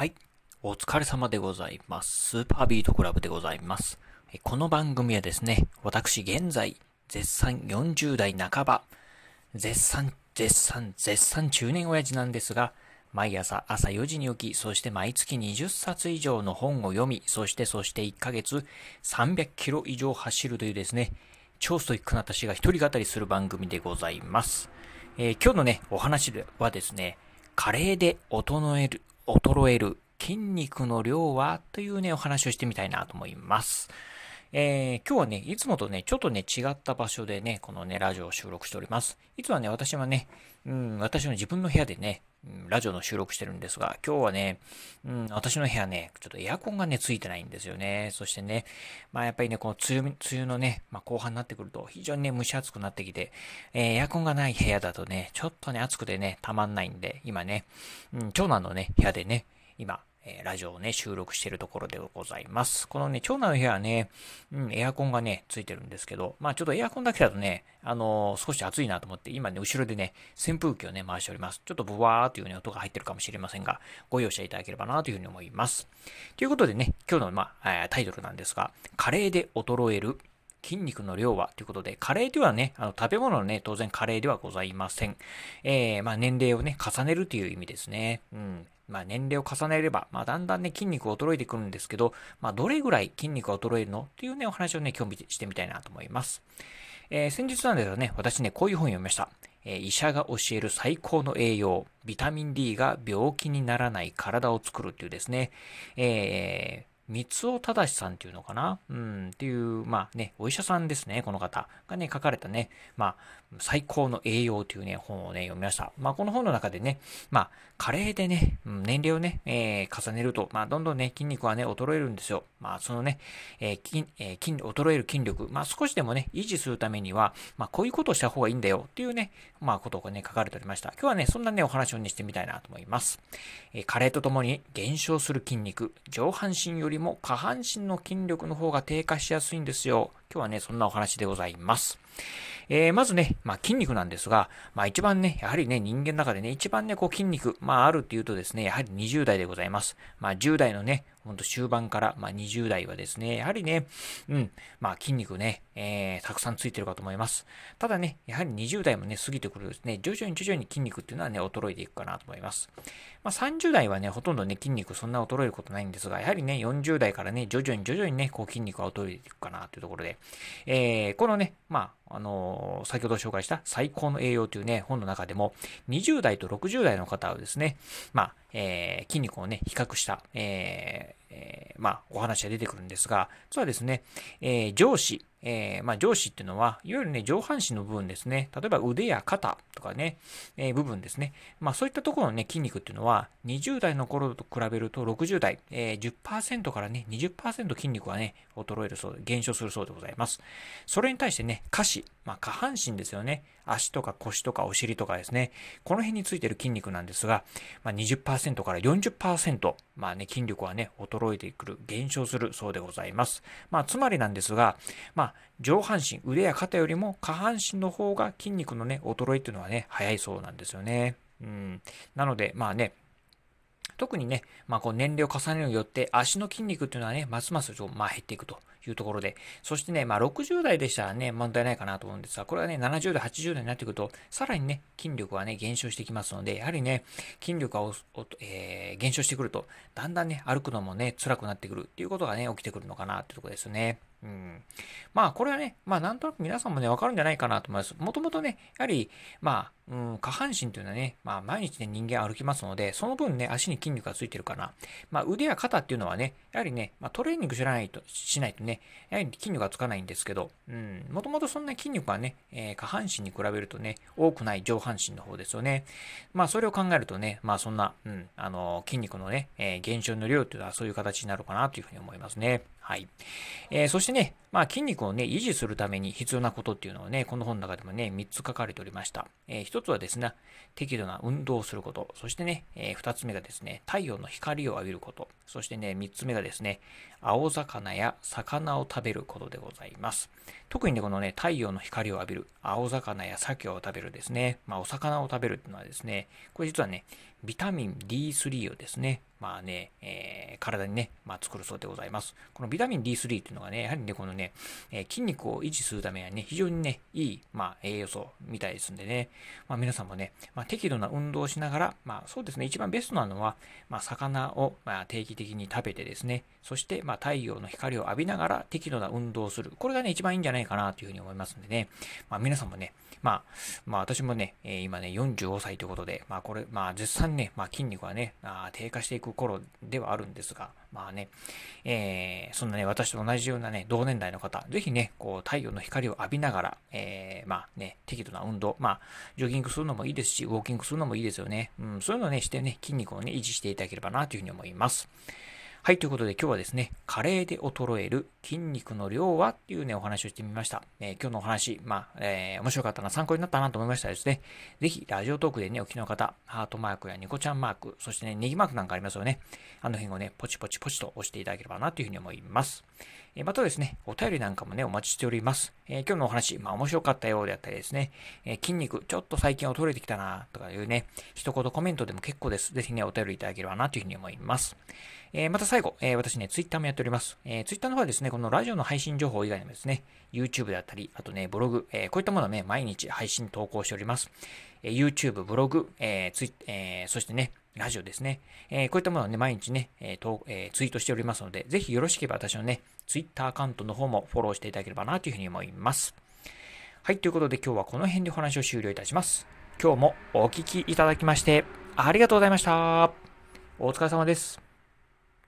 はい。お疲れ様でございます。スーパービートクラブでございます。この番組はですね、私現在、絶賛40代半ば、絶賛、絶賛、絶賛中年親父なんですが、毎朝朝4時に起き、そして毎月20冊以上の本を読み、そしてそして1ヶ月300キロ以上走るというですね、超ストイックな私が一人語りする番組でございます。えー、今日のね、お話はですね、加齢で衰える、衰える筋肉の量はというね、お話をしてみたいなと思います。えー、今日はね、いつもとね、ちょっとね、違った場所でね、このね、ラジオを収録しております。いつはね、私はね、うん、私の自分の部屋でね、ラジオの収録してるんですが、今日はね、うん、私の部屋ね、ちょっとエアコンがね、ついてないんですよね。そしてね、まあやっぱりね、この梅雨、梅雨のね、まあ後半になってくると、非常にね、蒸し暑くなってきて、えー、エアコンがない部屋だとね、ちょっとね、暑くてね、たまんないんで、今ね、うん、長男のね、部屋でね、今、えラジオをね、収録しているところでございます。このね、長男の部屋はね、うん、エアコンがね、ついてるんですけど、まあちょっとエアコンだけだとね、あのー、少し暑いなと思って、今ね、後ろでね、扇風機をね、回しております。ちょっとブワーというね、音が入ってるかもしれませんが、ご容赦いただければなというふうに思います。ということでね、今日の、まあ、タイトルなんですが、加齢で衰える筋肉の量はということで、加齢ではね、あの食べ物のね、当然加齢ではございません。えー、まあ年齢をね、重ねるという意味ですね。うん。まあ、年齢を重ねれば、まあ、だんだんね、筋肉が衰えてくるんですけど、まあ、どれぐらい筋肉が衰えるのっていうね、お話をね、今日してみたいなと思います。えー、先日なんですがね、私ね、こういう本読みました。えー、医者が教える最高の栄養、ビタミン D が病気にならない体を作るっていうですね、えー、三尾正さんっていうのかな？うん、っていう、まあね、お医者さんですね、この方がね、書かれたね、まあ、最高の栄養というね、本をね、読みました。まあ、この本の中でね、まあ、加齢でね、年齢をね、えー、重ねると、まあ、どんどんね、筋肉はね、衰えるんですよ。まあ、そのね、えー、筋、えー、筋、衰える筋力、まあ、少しでもね、維持するためには、まあ、こういうことをした方がいいんだよっていうね、まあ、ことがね、書かれておりました。今日はね、そんなね、お話をね、してみたいなと思います。えー、加齢とともに減少する筋肉、上半身よりも下半身の筋力の方が低下しやすいんですよ。今日はね、そんなお話でございます。えー、まずね、まあ、筋肉なんですが、まあ、一番ね、やはりね、人間の中でね、一番ね、こう筋肉、まあ、あるっていうとですね、やはり20代でございます。まあ、10代のね、ほんと終盤から、まあ、20代はですね、やはりね、うん、まあ、筋肉ね、えー、たくさんついてるかと思います。ただね、やはり20代もね、過ぎてくるとですね、徐々に徐々に筋肉っていうのはね、衰えていくかなと思います。まあ、30代はね、ほとんどね、筋肉そんな衰えることないんですが、やはりね、40代からね、徐々に徐々にね、こう筋肉が衰えていくかなというところで、えー、このね、まあ、あのー、先ほど紹介した最高の栄養というね、本の中でも、20代と60代の方はですね、まあ、えー、筋肉をね、比較した、えーえー、まあ、お話が出てくるんですが、実はですね、えー、上司、えー、まあ、上司っていうのは、いわゆるね、上半身の部分ですね。例えば腕や肩とかね、えー、部分ですね。まあ、そういったところのね、筋肉っていうのは、20代の頃と比べると60代、えー、10%からね、20%筋肉はね、衰えるそうで、減少するそうでございます。それに対してね、下肢、まあ、下半身ですよね。足とか腰とかお尻とかですね。この辺についてる筋肉なんですが、まあ20%から40%、まあね、筋力はね、衰えてくる、減少するそうでございます。まあ、つまりなんですが、まあ、上半身、腕や肩よりも下半身の方が筋肉のね、衰えっていうのはね、早いそうなんですよね。うん。なので、まあね、特にね、まあ、こう年齢を重ねるによって足の筋肉っていうのはね、ますますまあ減っていくというところで、そしてね、まあ、60代でしたらね、問題ないかなと思うんですが、これはね、70代、80代になってくると、さらにね、筋力はね、減少してきますので、やはりね、筋力がえー、減少してくると、だんだんね、歩くのもね、辛くなってくるっていうことがね、起きてくるのかなってところですね。うん。まあ、これはね、まあ、なんとなく皆さんもね、わかるんじゃないかなと思います。もともとね、やはり、まあ、うん、下半身というのはね、まあ、毎日ね、人間歩きますので、その分ね、足に筋肉がついてるかな。まあ、腕や肩っていうのはね、やはりね、まあ、トレーニングしないと、しないとね、やはり筋肉がつかないんですけど、うん、もともとそんな筋肉はね、えー、下半身に比べるとね、多くない上半身の方ですよね。まあ、それを考えるとね、まあ、そんな、うん、あの、筋肉のね、えー、減少の量っていうのはそういう形になるかなというふうに思いますね。はい。えー、そしてね、まあ、筋肉をね、維持するために必要なことっていうのをね、この本の中でもね、3つ書かれておりました。えー、1つはですね、適度な運動をすること。そしてね、えー、2つ目がですね、太陽の光を浴びること。そしてね、3つ目がですね、青魚や魚を食べることでございます。特にね、このね、太陽の光を浴びる、青魚や鮭を食べるですね、まあ、お魚を食べるっていうのはですね、これ実はね、ビタミン D3 をですね、まあね、えー、体にね、まあ、作るそうでございます。このビタミン D3 っていうのがね、やはりね、このね、えー、筋肉を維持するためにはね、非常にね、いい、まあ、栄養素みたいですんでね、まあ、皆さんもね、まあ、適度な運動をしながら、まあ、そうですね、一番ベストなのは、まあ、魚を、まあ、定期的に食べてですね、そして、まあ、太陽の光を浴びながら適度な運動をする。これがね、一番いいんじゃないかなというふうに思いますんでね、まあ、皆さんもね、まあ、まあ、私もね、えー、今ね、45歳ということで、まあ、これ、まあ、絶賛ね、まあ、筋肉はね、あ低下していく頃ではあるんですが、まあね、えー、そんなね、私と同じようなね、同年代の方、ぜひね、こう、太陽の光を浴びながら、えー、まあね、適度な運動、まあ、ジョギングするのもいいですし、ウォーキングするのもいいですよね。うん、そういうのをね、してね、筋肉をね、維持していただければな、というふうに思います。はい、ということで今日はですね、加齢で衰える筋肉の量はっていうね、お話をしてみました。えー、今日のお話、まあ、えー、面白かったな、参考になったなと思いましたらですね、ぜひ、ラジオトークでね、お聞きの方、ハートマークやニコちゃんマーク、そしてね、ネギマークなんかありますよね。あの辺をね、ポチポチポチと押していただければなというふうに思います。えまたですね、お便りなんかもね、お待ちしております。え、今日のお話、まあ面白かったようであったりですね、え、筋肉、ちょっと最近衰えてきたな、とかいうね、一言コメントでも結構です。ぜひね、お便りいただければなというふうに思います。えー、また最後、え私ね、ツイッターもやっております。えー、ツイッターの方はですね、このラジオの配信情報以外にもですね、YouTube だったり、あとね、ブログ、えこういったものをね、毎日配信投稿しております。え YouTube、ブログ、えツイえそしてね、ラジオですね。えー、こういったものをね、毎日ね、えーとえー、ツイートしておりますので、ぜひよろしければ私のね、ツイッターアカウントの方もフォローしていただければなというふうに思います。はい、ということで今日はこの辺でお話を終了いたします。今日もお聴きいただきまして、ありがとうございました。お疲れ様です。